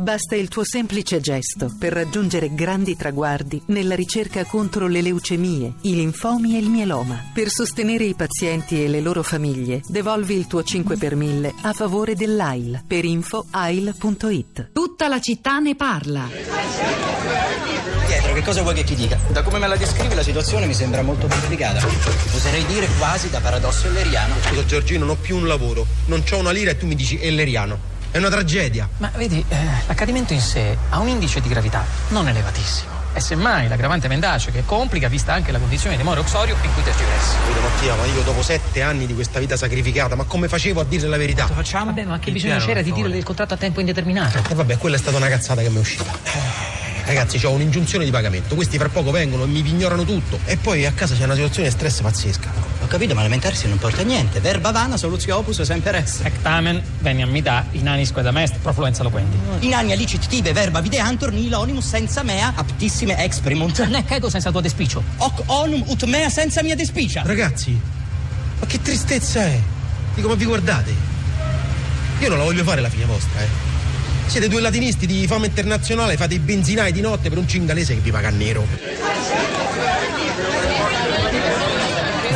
Basta il tuo semplice gesto per raggiungere grandi traguardi nella ricerca contro le leucemie, i linfomi e il mieloma. Per sostenere i pazienti e le loro famiglie, devolvi il tuo 5 per 1000 a favore dell'AIL. Per info AIL.it. Tutta la città ne parla. Pietro, che cosa vuoi che ti dica? Da come me la descrivi la situazione mi sembra molto complicata. Oserei dire quasi da paradosso elleriano. Scusa Giorgino, non ho più un lavoro, non ho una lira e tu mi dici elleriano. È una tragedia. Ma vedi, eh, l'accadimento in sé ha un indice di gravità non elevatissimo. E semmai l'aggravante mendace che complica vista anche la condizione di Moro Oxorio in cui tergiversi. Vedo Mattia, ma io dopo sette anni di questa vita sacrificata, ma come facevo a dire la verità? Lo facciamo? Vabbè, ma che bisogno c'era di dire del contratto a tempo indeterminato? E vabbè, quella è stata una cazzata che mi è uscita. Ragazzi, ho un'ingiunzione di pagamento. Questi fra poco vengono e mi ignorano tutto. E poi a casa c'è una situazione di stress pazzesca. Ho capito, ma lamentarsi non porta a niente. Verba vana, soluzio opus, sempre esse. Ectamen, veniam mi da, inanis quedam est, profluenza loquenti. In anni licit tibe verba videantur nihilonimus senza mea aptissime exprimunt. Ne chego senza tuo despicio. Hoc onum ut mea senza mia despicia. Ragazzi, ma che tristezza è? Dico, ma vi guardate? Io non la voglio fare la figlia vostra, eh. Siete due latinisti di fama internazionale, fate i benzinai di notte per un cingalese che vi paga nero.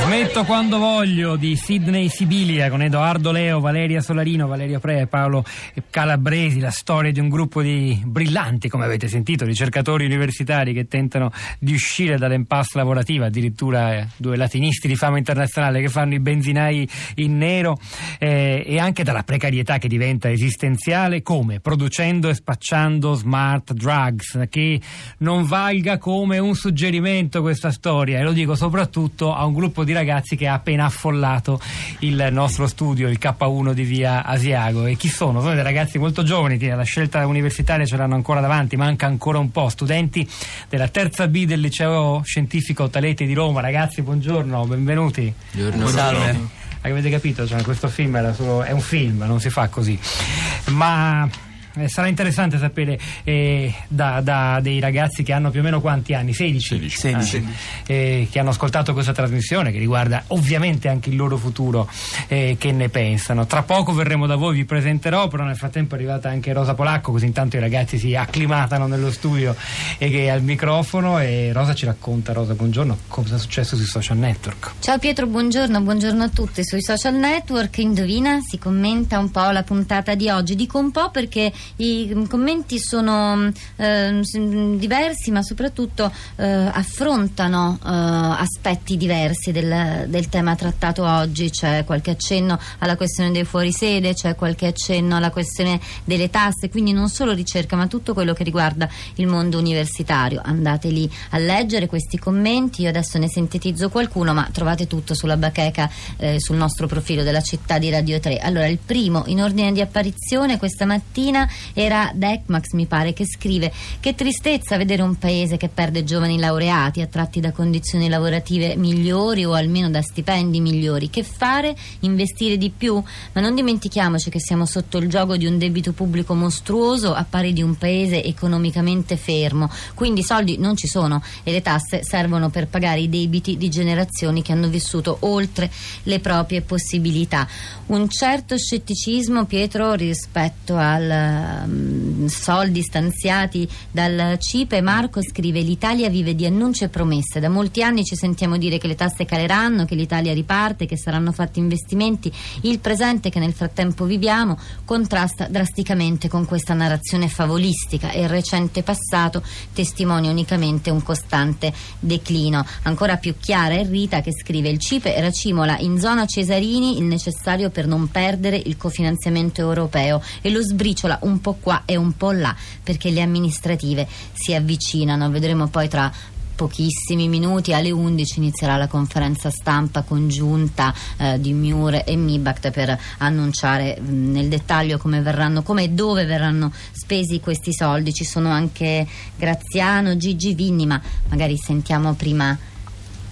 Smetto quando voglio di Sidney Sibilia con Edoardo Leo, Valeria Solarino, Valeria Pre Paolo Calabresi, la storia di un gruppo di brillanti, come avete sentito, ricercatori universitari che tentano di uscire dall'impasse lavorativa, addirittura eh, due latinisti di fama internazionale che fanno i benzinai in nero eh, e anche dalla precarietà che diventa esistenziale, come? Producendo e spacciando smart drugs, che non valga come un suggerimento questa storia e lo dico soprattutto a un gruppo di ragazzi che ha appena affollato il nostro studio, il K1 di via Asiago. E chi sono? Sono dei ragazzi molto giovani che la scelta universitaria ce l'hanno ancora davanti, manca ancora un po'. Studenti della terza B del liceo scientifico Taleti di Roma. Ragazzi, buongiorno, benvenuti. Buongiorno. Salve. Avete capito? Cioè, questo film solo, è un film, non si fa così. Ma eh, sarà interessante sapere eh, da, da, dei ragazzi che hanno più o meno quanti anni? 16? 16. 16. Ah, eh, che hanno ascoltato questa trasmissione che riguarda ovviamente anche il loro futuro, eh, che ne pensano. Tra poco verremo da voi, vi presenterò, però nel frattempo è arrivata anche Rosa Polacco, così intanto i ragazzi si acclimatano nello studio e che al microfono e Rosa ci racconta, Rosa, buongiorno, cosa è successo sui social network. Ciao Pietro, buongiorno, buongiorno a tutti. Sui social network, indovina, si commenta un po' la puntata di oggi. Dico un po' perché i commenti sono eh, diversi ma soprattutto eh, affrontano eh, aspetti diversi del, del, tema trattato oggi. C'è qualche accenno alla questione dei fuorisede c'è qualche accenno alla questione delle tasse quindi non solo ricerca ma tutto quello che riguarda il mondo universitario. Andate lì a leggere questi commenti. Io adesso ne sintetizzo qualcuno ma trovate tutto sulla bacheca eh, sul nostro profilo della città di Radio 3 allora il primo in ordine di apparizione questa mattina era Decmax mi pare che scrive che tristezza vedere un paese che perde giovani laureati attratti da condizioni lavorative migliori o almeno da stipendi migliori che fare? investire di più? ma non dimentichiamoci che siamo sotto il gioco di un debito pubblico mostruoso a pari di un paese economicamente fermo quindi i soldi non ci sono e le tasse servono per pagare i debiti di generazioni che hanno vissuto oltre le proprie possibilità un certo scetticismo Pietro rispetto al soldi stanziati dal CIPE. Marco scrive l'Italia vive di annunci e promesse. Da molti anni ci sentiamo dire che le tasse caleranno, che l'Italia riparte, che saranno fatti investimenti. Il presente che nel frattempo viviamo contrasta drasticamente con questa narrazione favolistica e il recente passato testimonia unicamente un costante declino. Ancora più chiara è Rita che scrive il CIPE racimola in zona Cesarini il necessario per non perdere il cofinanziamento europeo e lo sbriciola un po' qua e un po' là perché le amministrative si avvicinano. Vedremo poi tra pochissimi minuti alle 11 inizierà la conferenza stampa congiunta eh, di Miure e Mibact per annunciare mh, nel dettaglio come verranno come e dove verranno spesi questi soldi ci sono anche Graziano, Gigi Vinni ma magari sentiamo prima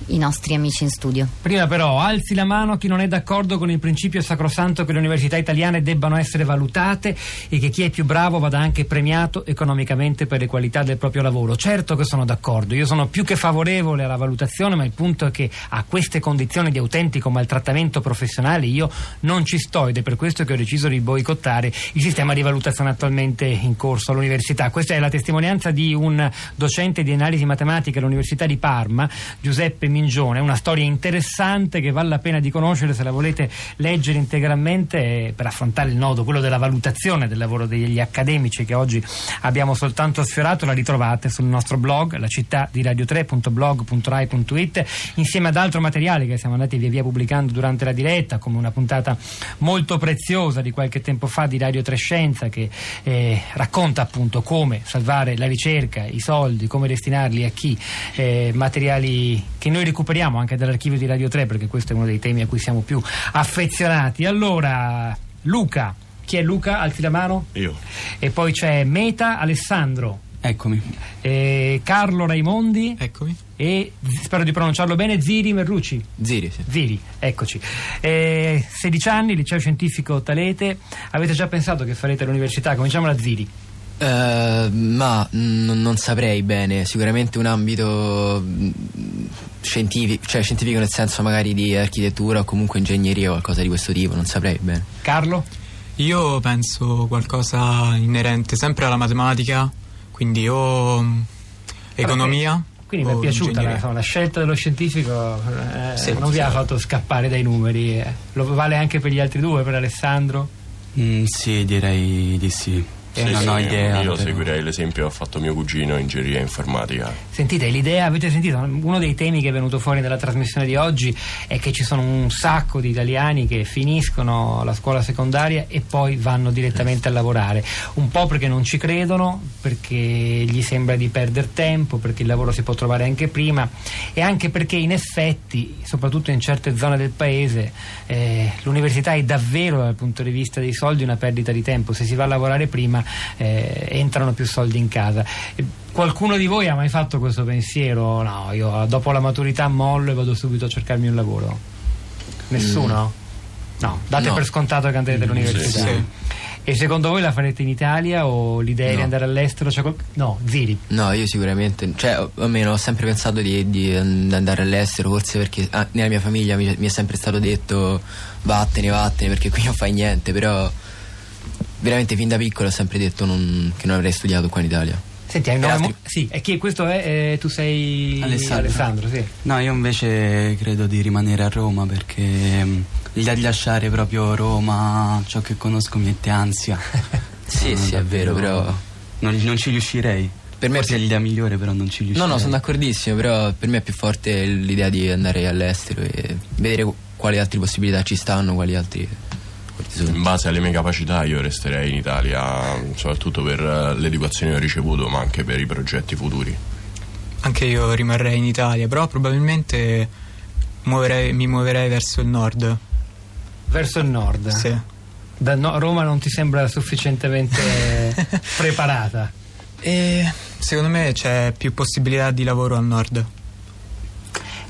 i nostri amici in studio. Prima però alzi la mano chi non è d'accordo con il principio sacrosanto che le università italiane debbano essere valutate e che chi è più bravo vada anche premiato economicamente per le qualità del proprio lavoro. Certo che sono d'accordo, io sono più che favorevole alla valutazione, ma il punto è che a queste condizioni di autentico maltrattamento professionale io non ci sto ed è per questo che ho deciso di boicottare il sistema di valutazione attualmente in corso all'università. Questa è la testimonianza di un docente di analisi matematica all'Università di Parma, Giuseppe Mingione, una storia interessante che vale la pena di conoscere se la volete leggere integralmente per affrontare il nodo, quello della valutazione del lavoro degli accademici che oggi abbiamo soltanto sfiorato, la ritrovate sul nostro blog, la città di radio3.blog.rai.it, insieme ad altro materiale che siamo andati via via pubblicando durante la diretta, come una puntata molto preziosa di qualche tempo fa di Radio 3 Scienza che eh, racconta appunto come salvare la ricerca, i soldi, come destinarli a chi, eh, materiali che noi recuperiamo anche dall'archivio di Radio 3 perché questo è uno dei temi a cui siamo più affezionati. Allora, Luca, chi è Luca? Alzi la mano. Io. E poi c'è Meta Alessandro. Eccomi. Eh, Carlo Raimondi. Eccomi. E spero di pronunciarlo bene, Ziri Merrucci. Ziri, sì. Ziri, eccoci. Eh, 16 anni, liceo scientifico Talete. Avete già pensato che farete all'università? Cominciamo da Ziri. Uh, ma n- non saprei bene, sicuramente un ambito scientifico, cioè scientifico nel senso magari di architettura o comunque ingegneria o qualcosa di questo tipo, non saprei bene. Carlo? Io penso qualcosa inerente sempre alla matematica, quindi o economia. Quindi mi è piaciuta la, la, scelta dello scientifico, eh, sì, non vi ha fatto scappare dai numeri, eh. lo vale anche per gli altri due, per Alessandro? Mm, sì, direi di sì. Sì, non sì, ho idea. Io seguirei l'esempio che ha fatto mio cugino in ingegneria informatica. Sentite, l'idea, avete sentito, uno dei temi che è venuto fuori nella trasmissione di oggi è che ci sono un sacco di italiani che finiscono la scuola secondaria e poi vanno direttamente a lavorare. Un po' perché non ci credono, perché gli sembra di perdere tempo, perché il lavoro si può trovare anche prima e anche perché in effetti, soprattutto in certe zone del paese, eh, l'università è davvero dal punto di vista dei soldi una perdita di tempo. Se si va a lavorare prima eh, entrano più soldi in casa. Qualcuno di voi ha mai fatto questo pensiero? No, io dopo la maturità mollo e vado subito a cercarmi un lavoro. Nessuno? Mm. No, date No. per scontato che andrete all'università. sì. E secondo voi la farete in Italia o l'idea è di No. andare all'estero? Qual- No, Ziri. No, io sicuramente, cioè almeno ho sempre pensato di, di andare all'estero, forse perché ah, nella mia famiglia mi, mi è sempre stato detto vattene, vattene, perché qui non fai niente, però veramente fin da piccolo ho sempre detto non- che non avrei studiato qua in Italia. Senti, hai un nome Sì, e chi questo è? Eh, tu sei Alessandro. sì. No, io invece credo di rimanere a Roma perché mm, l'idea di lasciare proprio Roma, ciò che conosco mi mette ansia. Sì, Sono sì, è vero, però- Non, non ci riuscirei. Per me è Forse è l'idea migliore, però non ci No, riuscirei. no, sono d'accordissimo, però per me è più forte l'idea di andare all'estero e vedere quali altre possibilità ci stanno, quali altri... In base alle mie capacità io resterei in Italia, soprattutto per eh, l'educazione che ho ricevuto, ma anche per i progetti futuri. Anche io rimarrei in Italia, però probabilmente muoverei- mi muoverei verso il nord. Verso il nord. Sì. Da no- Roma non ti sembra sufficientemente preparata? E secondo me c'è più possibilità di lavoro al nord.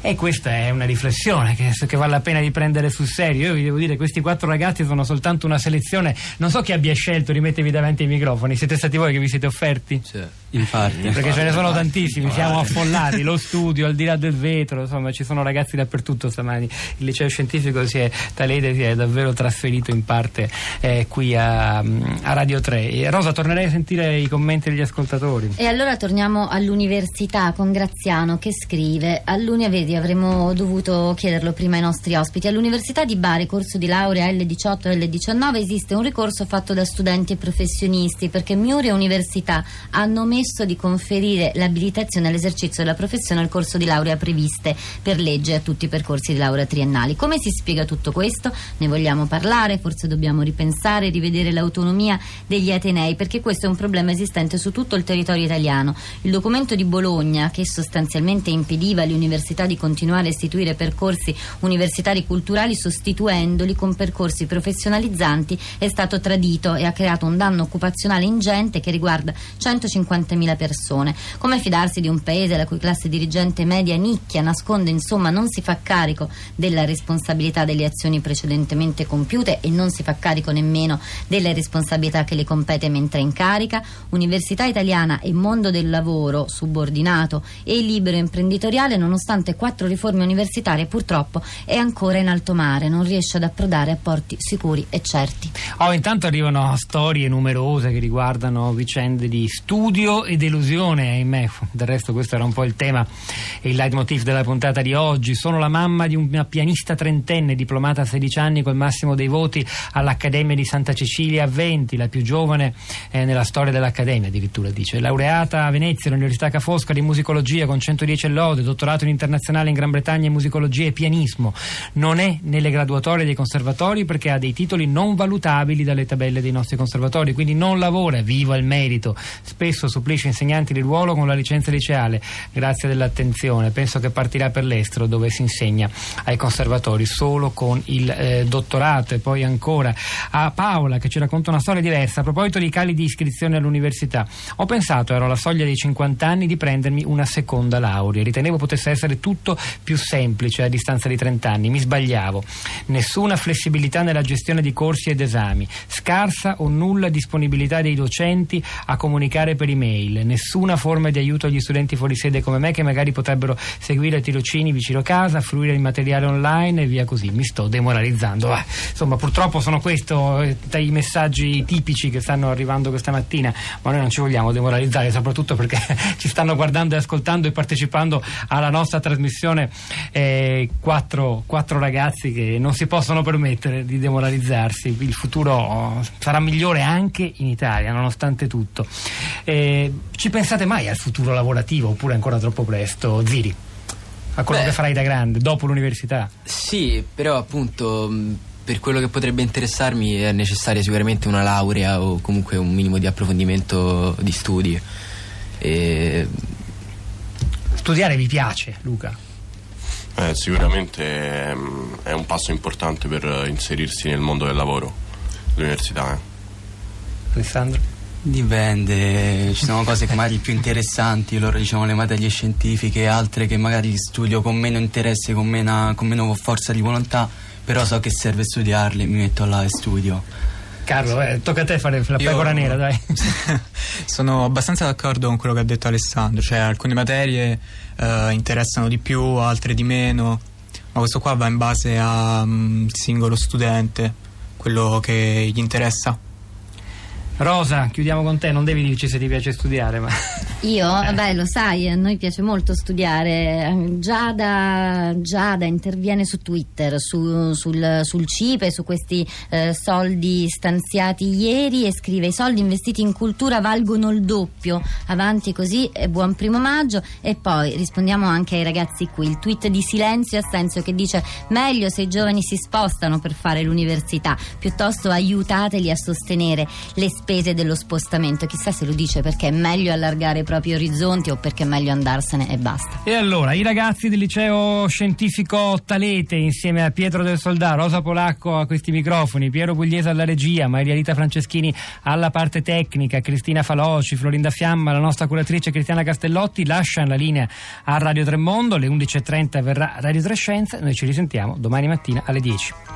E questa è una riflessione che, che vale la pena di prendere sul serio. Io vi devo dire, questi quattro ragazzi sono soltanto una selezione. Non so chi abbia scelto di mettervi davanti ai microfoni. Siete stati voi che vi siete offerti? Cioè, Infatti. Perché ce ne sono tantissimi, siamo affollati, lo studio, al di là del vetro, insomma ci sono ragazzi dappertutto stamani. Il liceo scientifico si è, Talete si è davvero trasferito in parte eh, qui a, a Radio 3. E Rosa, tornerei a sentire i commenti degli ascoltatori. E allora torniamo all'università con Graziano che scrive: All'Unia, vedi, avremmo dovuto chiederlo prima ai nostri ospiti. All'Università di Bari, corso di laurea L18 e L19, esiste un ricorso fatto da studenti e professionisti perché Miuri e Università hanno omesso di conferire l'abilitazione all'esercizio della professione al corso di laurea previste per legge a tutti i percorsi di laurea triennali. Come si spiega tutto questo? Ne vogliamo parlare? Forse dobbiamo ripensare, rivedere l'autonomia degli Atenei perché questo è un problema esistente su tutto il territorio italiano. Il documento di Bologna, che sostanzialmente impediva alle università di continuare a istituire percorsi universitari culturali sostituendoli con percorsi professionalizzanti, è stato tradito e ha creato un danno occupazionale ingente che riguarda 150.000 7.000 persone. Come fidarsi di un paese la cui classe dirigente media nicchia, nasconde, insomma non si fa carico della responsabilità delle azioni precedentemente compiute e non si fa carico nemmeno delle responsabilità che le compete mentre è in carica? Università italiana e mondo del lavoro subordinato e libero imprenditoriale, nonostante quattro riforme universitarie, purtroppo è ancora in alto mare, non riesce ad approdare a porti sicuri e certi. Oh, intanto arrivano storie numerose che riguardano vicende di studio e delusione, ahimè. Del resto questo era un po' il tema e il leitmotiv della puntata di oggi. Sono la mamma di una pianista trentenne, diplomata a 16 anni col massimo dei voti all'Accademia di Santa Cecilia a 20, la più giovane eh, nella storia dell'Accademia addirittura dice. Laureata a Venezia all'Università Ca' Fosca di musicologia con 110 lode, dottorato in internazionale in Gran Bretagna in musicologia e pianismo. Non è nelle graduatorie dei conservatori perché ha dei titoli non valutabili dalle tabelle dei nostri conservatori, quindi non lavora, viva il merito. Spesso supplisce insegnanti di ruolo con la licenza liceale. Grazie dell'attenzione. Penso che partirà per l'estero dove si insegna ai conservatori solo con il eh, dottorato e poi ancora a Paola che ci racconta una storia diversa a proposito di cali di iscrizione all'università. Ho pensato, ero alla soglia dei 50 anni, di prendermi una seconda laurea. Ritenevo potesse essere tutto più semplice a distanza di 30 anni. Mi sbagliavo. Nessuna flessibilità nella gestione di corsi ed esami, scarsa o nulla disponibilità dei docenti a comunicare per email, nessuna forma di aiuto agli studenti fuori sede come me che magari potrebbero seguire tirocini vicino casa, fruire il materiale online e via così. Mi sto demoralizzando. Ah, insomma, purtroppo sono questi i messaggi tipici che stanno arrivando questa mattina, ma noi non ci vogliamo demoralizzare, soprattutto perché ci stanno guardando e ascoltando e partecipando alla nostra trasmissione eh, quattro, quattro ragazzi che non si possono permettere di demoralizzarsi. Il futuro oh, sarà migliore anche in Italia, nonostante tutto. Eh, ci pensate mai al futuro lavorativo oppure ancora troppo presto, Ziri? A quello Beh. che farai da grande, dopo l'università? Sì, però appunto mh, per quello che potrebbe interessarmi è necessaria sicuramente una laurea o comunque un minimo di approfondimento di studi. E Studiare vi piace, Luca? Eh, sicuramente ehm, è un passo importante per inserirsi nel mondo del lavoro, l'università. eh. Alessandro? Dipende, ci sono cose che magari più interessanti, loro diciamo le materie scientifiche, altre che magari studio con meno interesse, con meno, con meno forza di volontà, però so che serve studiarle, mi metto là e studio. Carlo, eh, tocca a te fare la Io- pecora nera, dai. Sono abbastanza d'accordo con quello che ha detto Alessandro, cioè alcune materie eh, interessano di più, altre di meno, ma questo qua va in base al singolo studente, quello che gli interessa. Rosa, chiudiamo con te, non devi dirci se ti piace studiare, ma Io, beh, lo sai, a noi piace molto studiare. Giada, Giada interviene su Twitter, su- sul, sul CIPE, su questi eh, soldi stanziati ieri e scrive: I soldi investiti in cultura valgono il doppio. Avanti così, e buon primo maggio. E poi rispondiamo anche ai ragazzi qui: il tweet di silenzio a senso che dice: Meglio se i giovani si spostano per fare l'università, piuttosto aiutateli a sostenere le spese dello spostamento. Chissà se lo dice perché è meglio allargare i propri orizzonti o perché è meglio andarsene e basta. E allora, i ragazzi del liceo scientifico Talete, insieme a Pietro del Soldà, Rosa Polacco a questi microfoni, Piero Pugliese alla regia, Maria Rita Franceschini alla parte tecnica, Cristina Faloci, Florinda Fiamma, la nostra curatrice Cristiana Castellotti, lasciano la linea a Radio Tremondo, alle 11.30 verrà Radio Trescenza, noi ci risentiamo domani mattina alle 10.